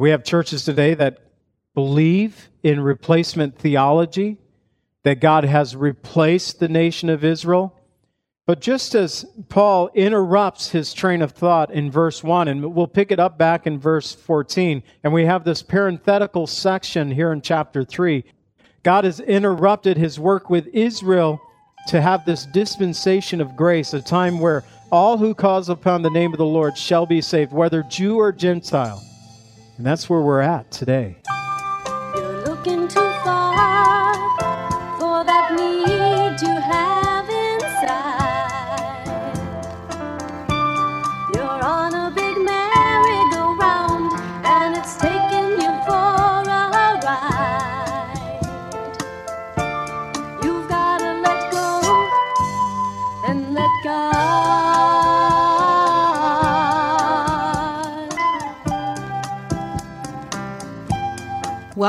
We have churches today that believe in replacement theology, that God has replaced the nation of Israel. But just as Paul interrupts his train of thought in verse 1, and we'll pick it up back in verse 14, and we have this parenthetical section here in chapter 3. God has interrupted his work with Israel to have this dispensation of grace, a time where all who calls upon the name of the Lord shall be saved, whether Jew or Gentile. And that's where we're at today.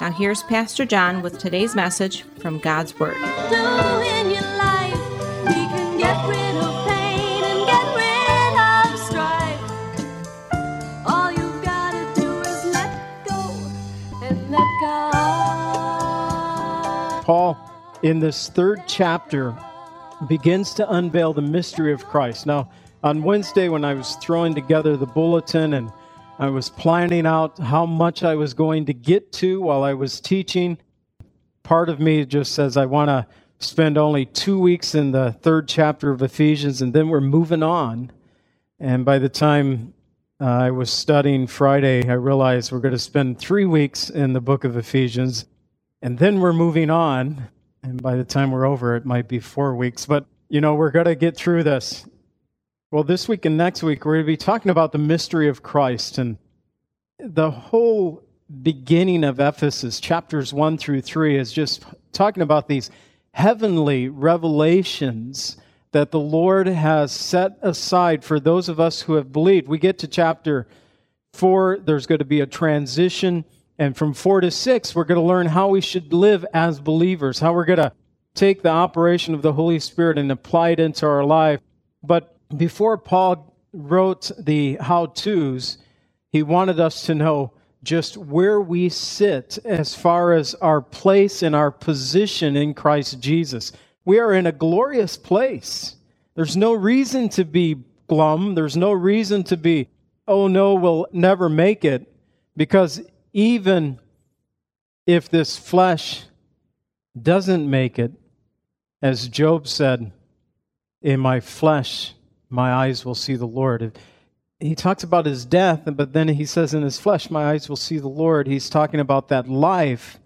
Now, here's Pastor John with today's message from God's Word. Paul, in this third chapter, begins to unveil the mystery of Christ. Now, on Wednesday, when I was throwing together the bulletin and I was planning out how much I was going to get to while I was teaching. Part of me just says I want to spend only two weeks in the third chapter of Ephesians, and then we're moving on. And by the time uh, I was studying Friday, I realized we're going to spend three weeks in the book of Ephesians, and then we're moving on. And by the time we're over, it might be four weeks. But, you know, we're going to get through this. Well, this week and next week, we're going to be talking about the mystery of Christ. And the whole beginning of Ephesus, chapters 1 through 3, is just talking about these heavenly revelations that the Lord has set aside for those of us who have believed. We get to chapter 4, there's going to be a transition. And from 4 to 6, we're going to learn how we should live as believers, how we're going to take the operation of the Holy Spirit and apply it into our life. But before Paul wrote the how to's, he wanted us to know just where we sit as far as our place and our position in Christ Jesus. We are in a glorious place. There's no reason to be glum. There's no reason to be, oh no, we'll never make it. Because even if this flesh doesn't make it, as Job said, in my flesh my eyes will see the Lord. He talks about his death, but then he says, in his flesh, my eyes will see the Lord. He's talking about that life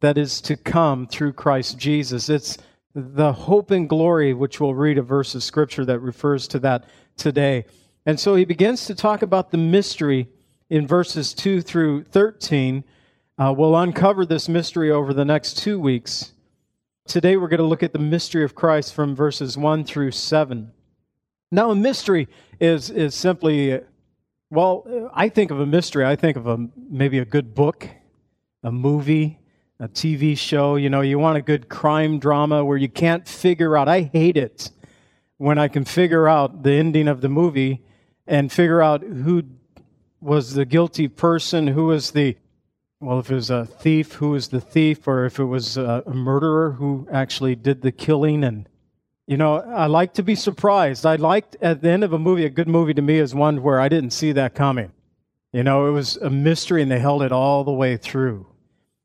that is to come through Christ Jesus. It's the hope and glory, which we'll read a verse of scripture that refers to that today. And so he begins to talk about the mystery in verses 2 through 13. Uh, we'll uncover this mystery over the next two weeks. Today we're going to look at the mystery of Christ from verses 1 through 7. Now, a mystery is is simply, well, I think of a mystery. I think of a maybe a good book, a movie, a TV show. You know, you want a good crime drama where you can't figure out. I hate it when I can figure out the ending of the movie and figure out who was the guilty person, who was the well, if it was a thief, who was the thief, or if it was a, murderer who actually did the killing and you know, I like to be surprised. I like at the end of a movie, a good movie to me is one where I didn't see that coming. You know, it was a mystery and they held it all the way through.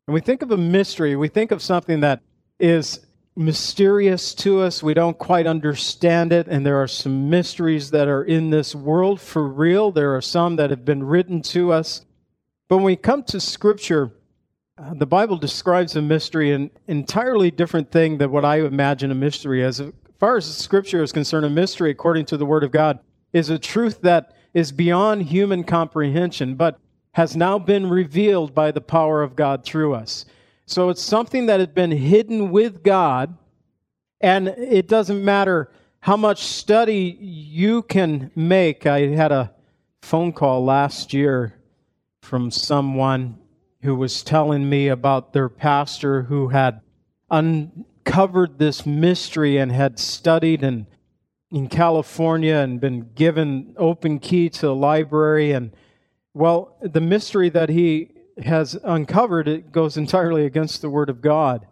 And we think of a mystery, we think of something that is mysterious to us. We don't quite understand it. And there are some mysteries that are in this world for real. There are some that have been written to us. But when we come to Scripture, the Bible describes a mystery an entirely different thing than what I imagine a mystery as far as Scripture is concerned, a mystery, according to the Word of God, is a truth that is beyond human comprehension, but has now been revealed by the power of God through us. So it's something that had been hidden with God, and it doesn't matter how much study you can make. I had a phone call last year from someone who was telling me about their pastor who had uncovered this mystery and had studied and in California and been given open key to the library. And well the mystery that he has uncovered it goes entirely against the word of God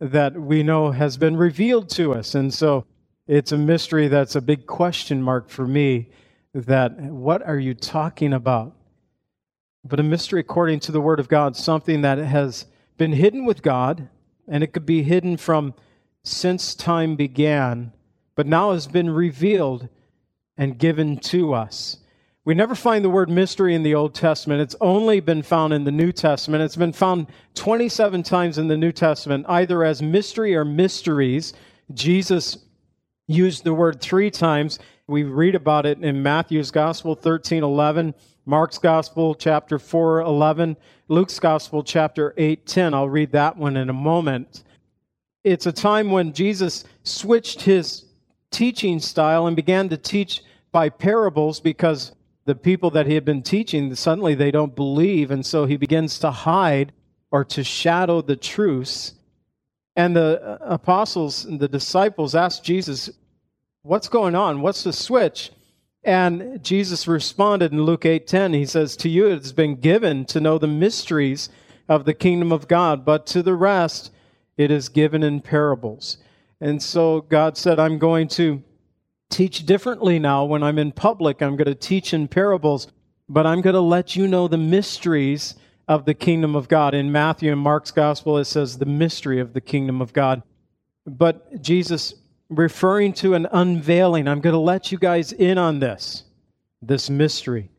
that we know has been revealed to us. And so it's a mystery that's a big question mark for me that what are you talking about? But a mystery according to the word of God something that has been hidden with God and it could be hidden from since time began but now has been revealed and given to us. We never find the word mystery in the Old Testament. It's only been found in the New Testament. It's been found 27 times in the New Testament, either as mystery or mysteries. Jesus used the word three times. We read about it in Matthew's Gospel 13 11, Mark's Gospel chapter 4 11, Luke's Gospel chapter 8 10. I'll read that one in a moment. It's a time when Jesus switched his teaching style and began to teach by parables because the people that he had been teaching suddenly they don't believe and so he begins to hide or to shadow the truths and the uh, apostles and the disciples asked jesus what's going on what's the switch and jesus responded in luke 8.10 he says to you it has been given to know the mysteries of the kingdom of god but to the rest it is given in parables and so God said, I'm going to teach differently now when I'm in public. I'm going to teach in parables, but I'm going to let you know the mysteries of the kingdom of God. In Matthew and Mark's gospel, it says the mystery of the kingdom of God. But Jesus, referring to an unveiling, I'm going to let you guys in on this, this mystery.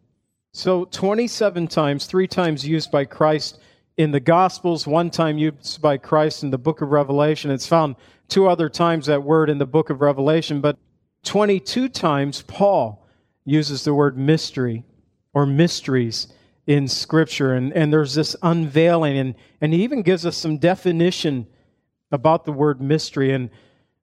So, 27 times, three times used by Christ in the Gospels, one time used by Christ in the book of Revelation. It's found two other times that word in the book of Revelation, but 22 times Paul uses the word mystery or mysteries in Scripture. And, and there's this unveiling, and, and he even gives us some definition about the word mystery. In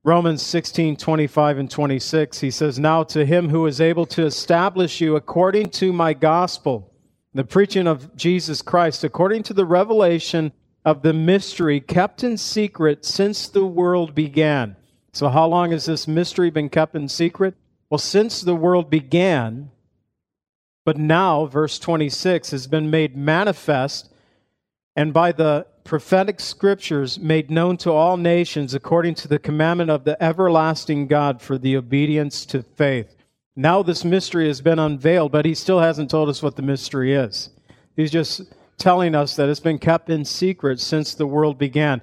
Romans 16 25 and 26, he says, Now to him who is able to establish you according to my gospel, the preaching of Jesus Christ, according to the revelation of the mystery kept in secret since the world began. So, how long has this mystery been kept in secret? Well, since the world began, but now, verse 26, has been made manifest and by the prophetic scriptures made known to all nations according to the commandment of the everlasting God for the obedience to faith. Now, this mystery has been unveiled, but he still hasn't told us what the mystery is. He's just telling us that it's been kept in secret since the world began.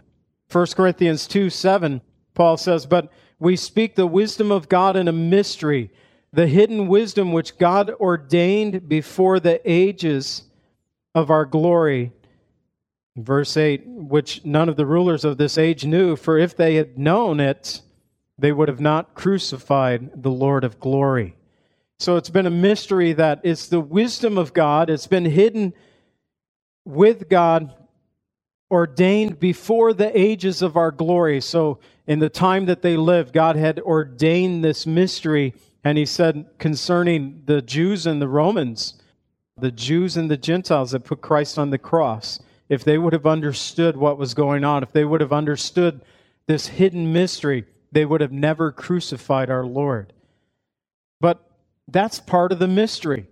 1 Corinthians 2 7, Paul says, But we speak the wisdom of God in a mystery, the hidden wisdom which God ordained before the ages of our glory. Verse 8, which none of the rulers of this age knew, for if they had known it, they would have not crucified the Lord of glory. So it's been a mystery that it's the wisdom of God. It's been hidden with God ordained before the ages of our glory. So, in the time that they lived, God had ordained this mystery. And He said concerning the Jews and the Romans, the Jews and the Gentiles that put Christ on the cross, if they would have understood what was going on, if they would have understood this hidden mystery, they would have never crucified our Lord. But that's part of the mystery.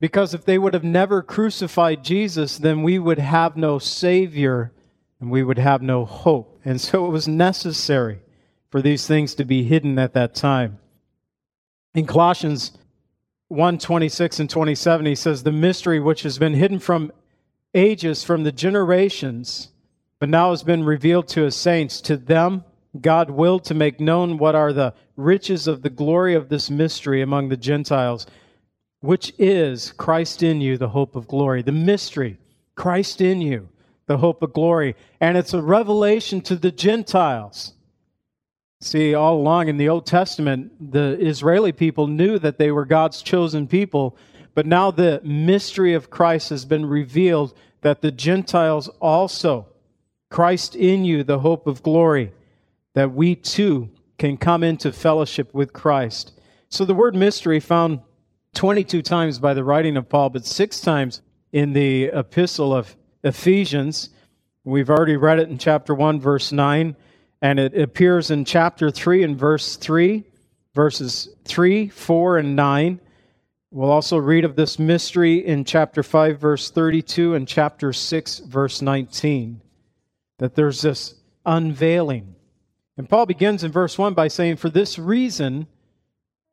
Because if they would have never crucified Jesus, then we would have no Savior and we would have no hope. And so it was necessary for these things to be hidden at that time. In Colossians 1 26 and 27, he says, The mystery which has been hidden from ages, from the generations, but now has been revealed to his saints. To them, God willed to make known what are the riches of the glory of this mystery among the Gentiles which is Christ in you, the hope of glory. The mystery, Christ in you, the hope of glory. And it's a revelation to the Gentiles. See, all along in the Old Testament, the Israeli people knew that they were God's chosen people, but now the mystery of Christ has been revealed that the Gentiles also Christ in you, the hope of glory, that we too can come into fellowship with Christ. So the word mystery found 22 times by the writing of Paul, but six times in the epistle of Ephesians. We've already read it in chapter 1, verse 9, and it appears in chapter 3 and verse 3, verses 3, 4, and 9. We'll also read of this mystery in chapter 5, verse 32, and chapter 6, verse 19 that there's this unveiling. And Paul begins in verse 1 by saying, For this reason,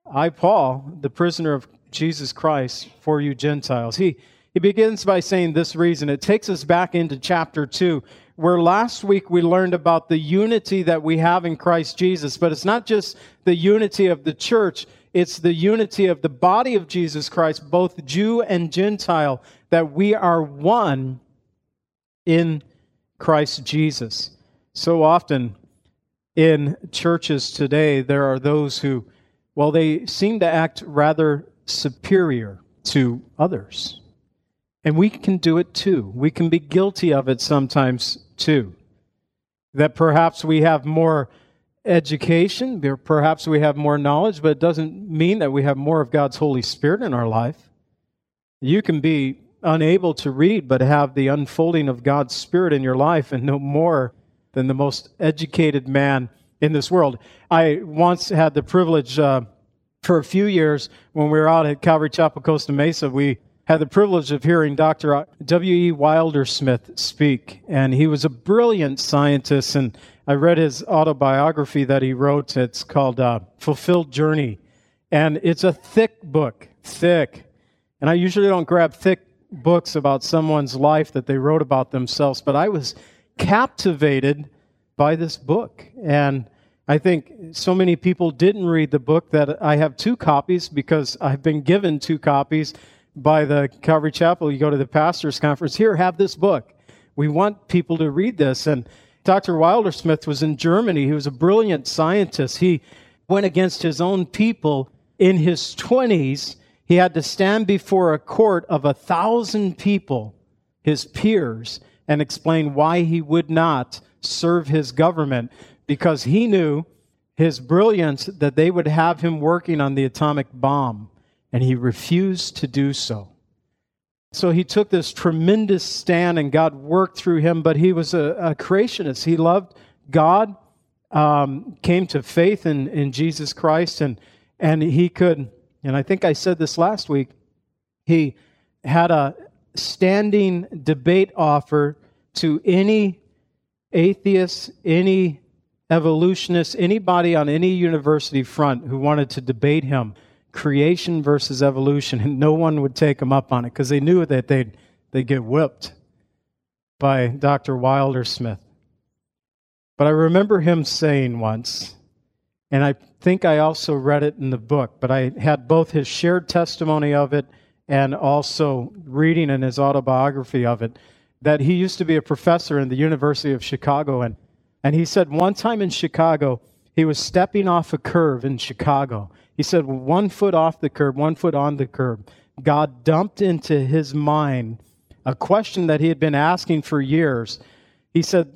I, Paul, the prisoner of Jesus Christ, for you Gentiles. He, he begins by saying this reason. It takes us back into chapter 2, where last week we learned about the unity that we have in Christ Jesus. But it's not just the unity of the church, it's the unity of the body of Jesus Christ, both Jew and Gentile, that we are one in Christ Jesus. So often in churches today, there are those who, well, they seem to act rather superior to others. And we can do it too. We can be guilty of it sometimes too. That perhaps we have more education, perhaps we have more knowledge, but it doesn't mean that we have more of God's Holy Spirit in our life. You can be unable to read but have the unfolding of God's Spirit in your life and know more than the most educated man in this world. I once had the privilege uh, for a few years when we were out at Calvary Chapel, Costa Mesa, we had the privilege of hearing Dr. W.E. Wilder-Smith speak. And he was a brilliant scientist. And I read his autobiography that he wrote. It's called uh, Fulfilled Journey. And it's a thick book, thick. And I usually don't grab thick books about someone's life that they wrote about themselves, but I was captivated by this book. And I think so many people didn't read the book that I have two copies because I've been given two copies by the Calvary Chapel. You go to the pastor's conference, here, have this book. We want people to read this. And Dr. Wilder-Smith was in Germany. He was a brilliant scientist. He went against his own people in his 20s he had to stand before a court of a thousand people, his peers, and explain why he would not serve his government because he knew his brilliance that they would have him working on the atomic bomb, and he refused to do so. So he took this tremendous stand, and God worked through him, but he was a, a creationist. He loved God, um, came to faith in, in Jesus Christ, and, and he could and I think I said this last week, he had a standing debate offer to any atheist, any evolutionist, anybody on any university front who wanted to debate him, creation versus evolution, and no one would take him up on it because they knew that they'd, they'd get whipped by Dr. Wilder-Smith. But I remember him saying once, and I think I also read it in the book, but I had both his shared testimony of it and also reading in his autobiography of it that he used to be a professor in the University of Chicago. And, and he said one time in Chicago, he was stepping off a curve in Chicago. He said, one foot off the curb, one foot on the curb. God dumped into his mind a question that he had been asking for years. He said,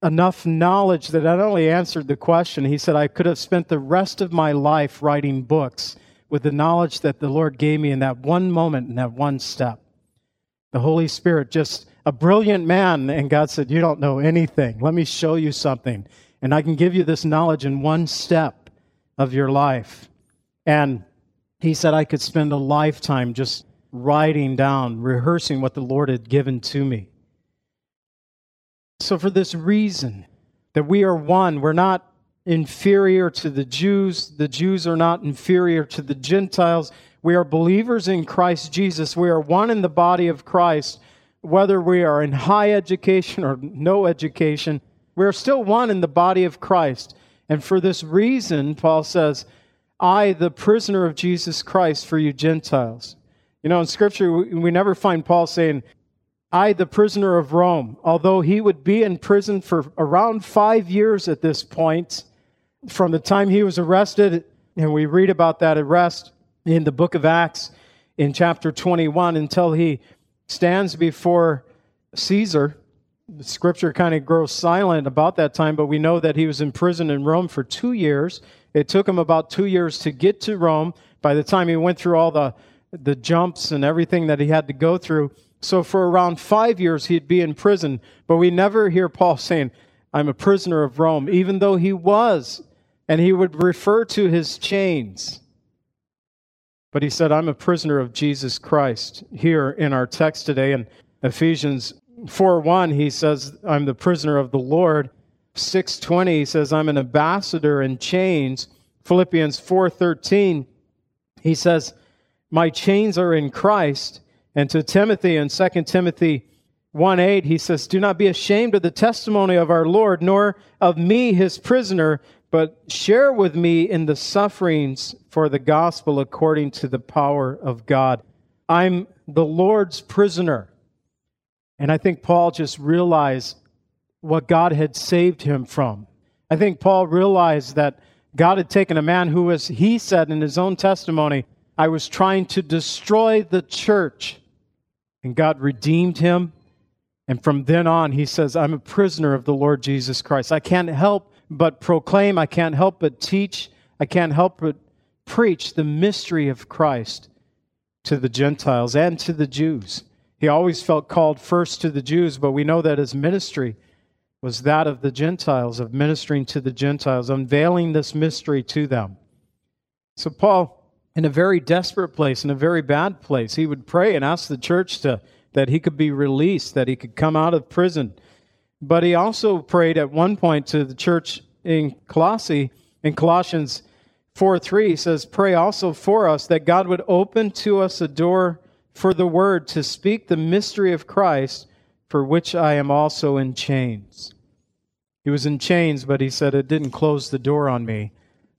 enough knowledge that not only answered the question, he said, I could have spent the rest of my life writing books with the knowledge that the Lord gave me in that one moment, in that one step. The Holy Spirit, just a brilliant man, and God said, You don't know anything. Let me show you something. And I can give you this knowledge in one step of your life. And he said, I could spend a lifetime just writing down, rehearsing what the Lord had given to me. So, for this reason, that we are one, we're not inferior to the Jews, the Jews are not inferior to the Gentiles. We are believers in Christ Jesus. We are one in the body of Christ, whether we are in high education or no education. We are still one in the body of Christ. And for this reason, Paul says, I, the prisoner of Jesus Christ, for you Gentiles. You know, in Scripture, we never find Paul saying, I, the prisoner of Rome, although he would be in prison for around five years at this point, from the time he was arrested, and we read about that arrest in the book of Acts in chapter 21 until he stands before Caesar the scripture kind of grows silent about that time, but we know that he was in prison in Rome for two years. It took him about two years to get to Rome. By the time he went through all the, the jumps and everything that he had to go through, so for around five years he'd be in prison. But we never hear Paul saying, I'm a prisoner of Rome, even though he was. And he would refer to his chains. But he said, I'm a prisoner of Jesus Christ. Here in our text today in Ephesians 4 1, he says, I'm the prisoner of the Lord. 620 says, I'm an ambassador in chains. Philippians 4:13, he says, My chains are in Christ. And to Timothy in 2 Timothy 1 8, he says, Do not be ashamed of the testimony of our Lord, nor of me, his prisoner, but share with me in the sufferings for the gospel according to the power of God. I'm the Lord's prisoner. And I think Paul just realized what God had saved him from. I think Paul realized that God had taken a man who was, he said in his own testimony, I was trying to destroy the church. And God redeemed him. And from then on, he says, I'm a prisoner of the Lord Jesus Christ. I can't help but proclaim, I can't help but teach, I can't help but preach the mystery of Christ to the Gentiles and to the Jews. He always felt called first to the Jews, but we know that his ministry was that of the Gentiles, of ministering to the Gentiles, unveiling this mystery to them. So, Paul, in a very desperate place, in a very bad place, he would pray and ask the church to, that he could be released, that he could come out of prison. But he also prayed at one point to the church in Colossae, in Colossians 4 3, he says, Pray also for us that God would open to us a door for the word to speak the mystery of Christ, for which I am also in chains. He was in chains, but he said, It didn't close the door on me.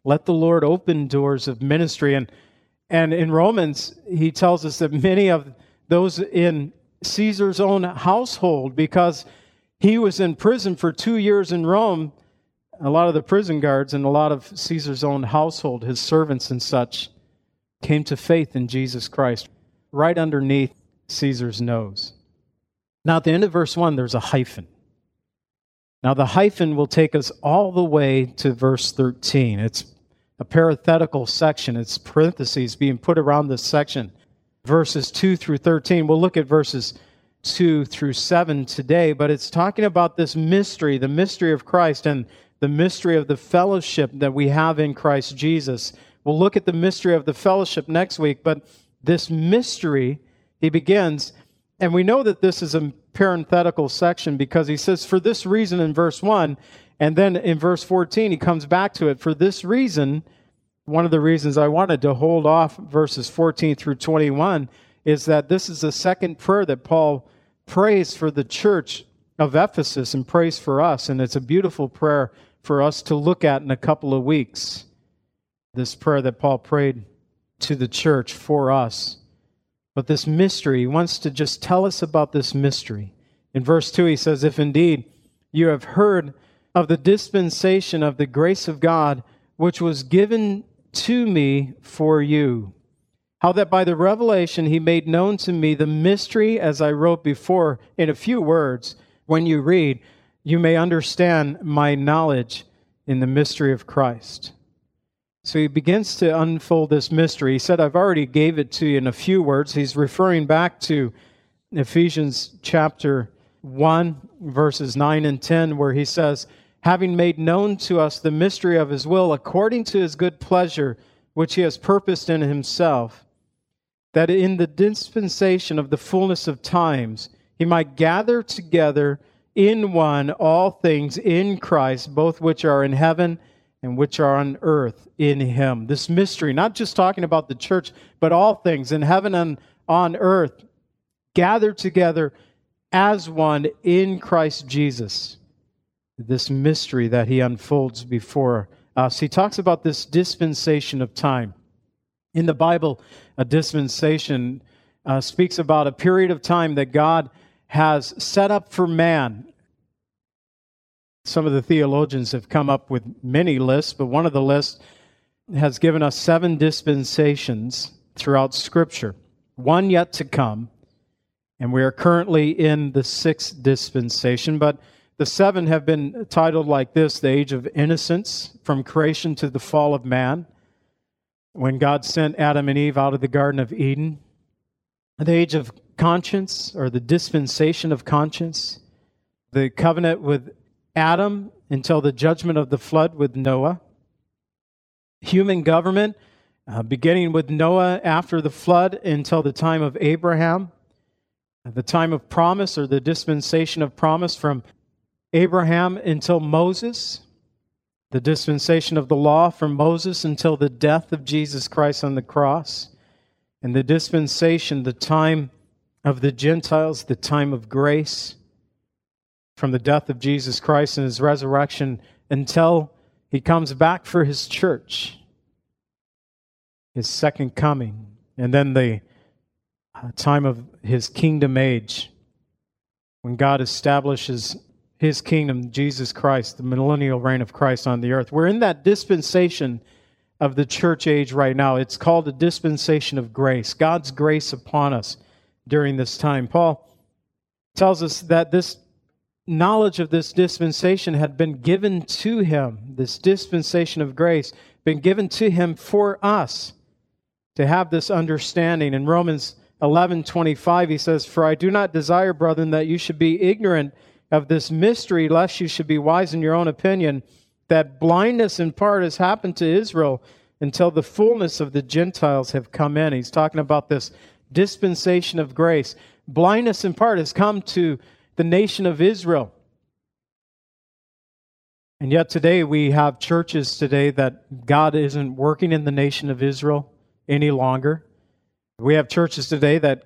Let the Lord open doors of ministry. And, and in Romans, he tells us that many of those in Caesar's own household, because he was in prison for two years in Rome, a lot of the prison guards and a lot of Caesar's own household, his servants and such, came to faith in Jesus Christ right underneath Caesar's nose. Now, at the end of verse 1, there's a hyphen. Now, the hyphen will take us all the way to verse 13. It's a parenthetical section, it's parentheses being put around this section. Verses 2 through 13. We'll look at verses 2 through 7 today, but it's talking about this mystery, the mystery of Christ, and the mystery of the fellowship that we have in Christ Jesus. We'll look at the mystery of the fellowship next week, but this mystery, he begins, and we know that this is a parenthetical section because he says, for this reason in verse 1, and then in verse 14, he comes back to it. For this reason, one of the reasons I wanted to hold off verses 14 through 21 is that this is the second prayer that Paul prays for the church of Ephesus and prays for us. And it's a beautiful prayer for us to look at in a couple of weeks. This prayer that Paul prayed to the church for us. But this mystery, he wants to just tell us about this mystery. In verse 2, he says, If indeed you have heard of the dispensation of the grace of God, which was given to me for you, how that by the revelation he made known to me the mystery, as I wrote before in a few words, when you read, you may understand my knowledge in the mystery of Christ. So he begins to unfold this mystery. He said, I've already gave it to you in a few words. He's referring back to Ephesians chapter 1, verses 9 and 10, where he says, Having made known to us the mystery of his will, according to his good pleasure, which he has purposed in himself, that in the dispensation of the fullness of times he might gather together in one all things in Christ, both which are in heaven and which are on earth in him. This mystery, not just talking about the church, but all things in heaven and on earth, gathered together as one in Christ Jesus. This mystery that he unfolds before us. He talks about this dispensation of time. In the Bible, a dispensation uh, speaks about a period of time that God has set up for man some of the theologians have come up with many lists, but one of the lists has given us seven dispensations throughout Scripture, one yet to come, And we are currently in the sixth dispensation, but the seven have been titled like this the age of innocence, from creation to the fall of man, when God sent Adam and Eve out of the Garden of Eden. The age of conscience, or the dispensation of conscience, the covenant with Adam until the judgment of the flood with Noah. Human government, uh, beginning with Noah after the flood until the time of Abraham. The time of promise, or the dispensation of promise from Abraham until Moses, the dispensation of the law from Moses until the death of Jesus Christ on the cross, and the dispensation, the time of the Gentiles, the time of grace, from the death of Jesus Christ and his resurrection until he comes back for his church, his second coming, and then the uh, time of his kingdom age, when God establishes his kingdom, Jesus Christ, the millennial reign of Christ on the earth. We're in that dispensation of the church age right now. It's called a dispensation of grace, God's grace upon us during this time. Paul tells us that this knowledge of this dispensation had been given to him, this dispensation of grace, been given to him for us to have this understanding. In Romans 11 25, he says, For I do not desire, brethren, that you should be ignorant of this mystery, lest you should be wise in your own opinion, that blindness in part has happened to Israel until the fullness of the Gentiles have come in. He's talking about this dispensation of grace. Blindness in part has come to the nation of Israel. And yet today we have churches today that God isn't working in the nation of Israel any longer. We have churches today that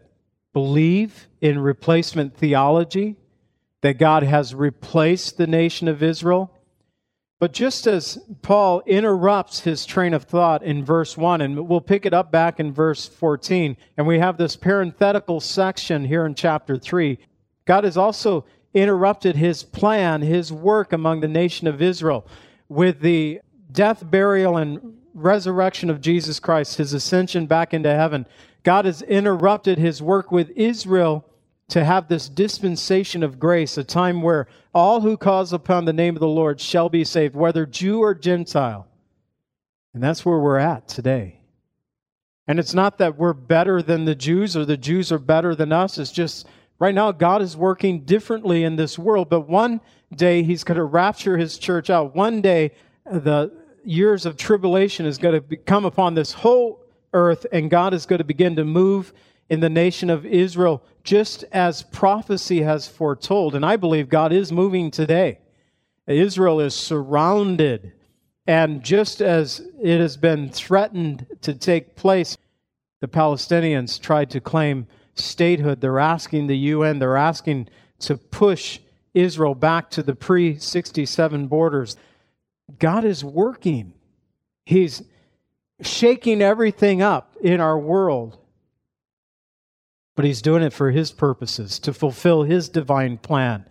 believe in replacement theology that God has replaced the nation of Israel. But just as Paul interrupts his train of thought in verse 1, and we'll pick it up back in verse 14, and we have this parenthetical section here in chapter 3, God has also interrupted his plan, his work among the nation of Israel with the death, burial, and resurrection of Jesus Christ, his ascension back into heaven. God has interrupted his work with Israel to have this dispensation of grace, a time where all who calls upon the name of the Lord shall be saved, whether Jew or Gentile. And that's where we're at today. And it's not that we're better than the Jews or the Jews are better than us. It's just right now God is working differently in this world. But one day He's going to rapture His church out. One day the years of tribulation is going to come upon this whole earth, and God is going to begin to move in the nation of Israel, just as prophecy has foretold. And I believe God is moving today. Israel is surrounded. And just as it has been threatened to take place, the Palestinians tried to claim statehood. They're asking the UN, they're asking to push Israel back to the pre 67 borders. God is working, He's shaking everything up in our world but he's doing it for his purposes, to fulfill his divine plan.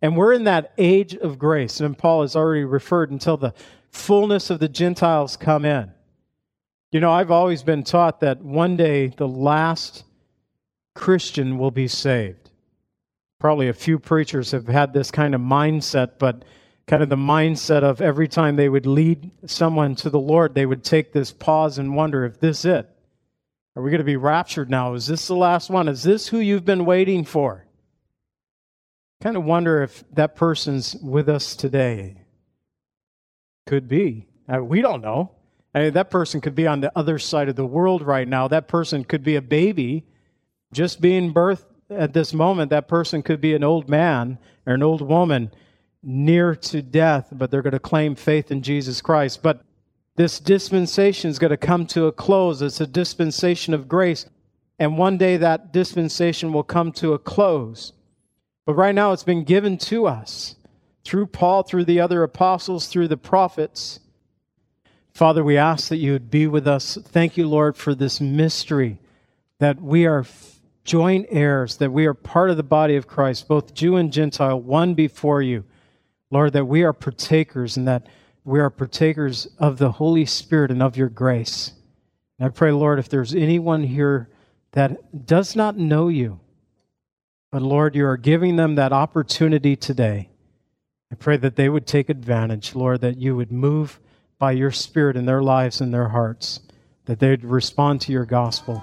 And we're in that age of grace, and Paul has already referred until the fullness of the Gentiles come in. You know, I've always been taught that one day the last Christian will be saved. Probably a few preachers have had this kind of mindset, but kind of the mindset of every time they would lead someone to the Lord, they would take this pause and wonder if this it. Are we going to be raptured now? Is this the last one? Is this who you've been waiting for? Kind of wonder if that person's with us today. Could be. Uh, we don't know. I mean, that person could be on the other side of the world right now. That person could be a baby just being birthed at this moment. That person could be an old man or an old woman near to death, but they're going to claim faith in Jesus Christ. But this dispensation is going to come to a close. It's a dispensation of grace. And one day that dispensation will come to a close. But right now it's been given to us through Paul, through the other apostles, through the prophets. Father, we ask that you would be with us. Thank you, Lord, for this mystery that we are joint heirs, that we are part of the body of Christ, both Jew and Gentile, one before you. Lord, that we are partakers and that we are partakers of the Holy Spirit and of your grace. And I pray, Lord, if there's anyone here that does not know you, But Lord, you are giving them that opportunity today. I pray that they would take advantage, Lord, that you would move by your Spirit in their lives and their hearts, that they would respond to your gospel.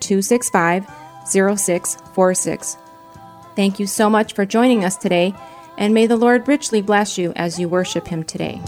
265 0646. Thank you so much for joining us today, and may the Lord richly bless you as you worship Him today.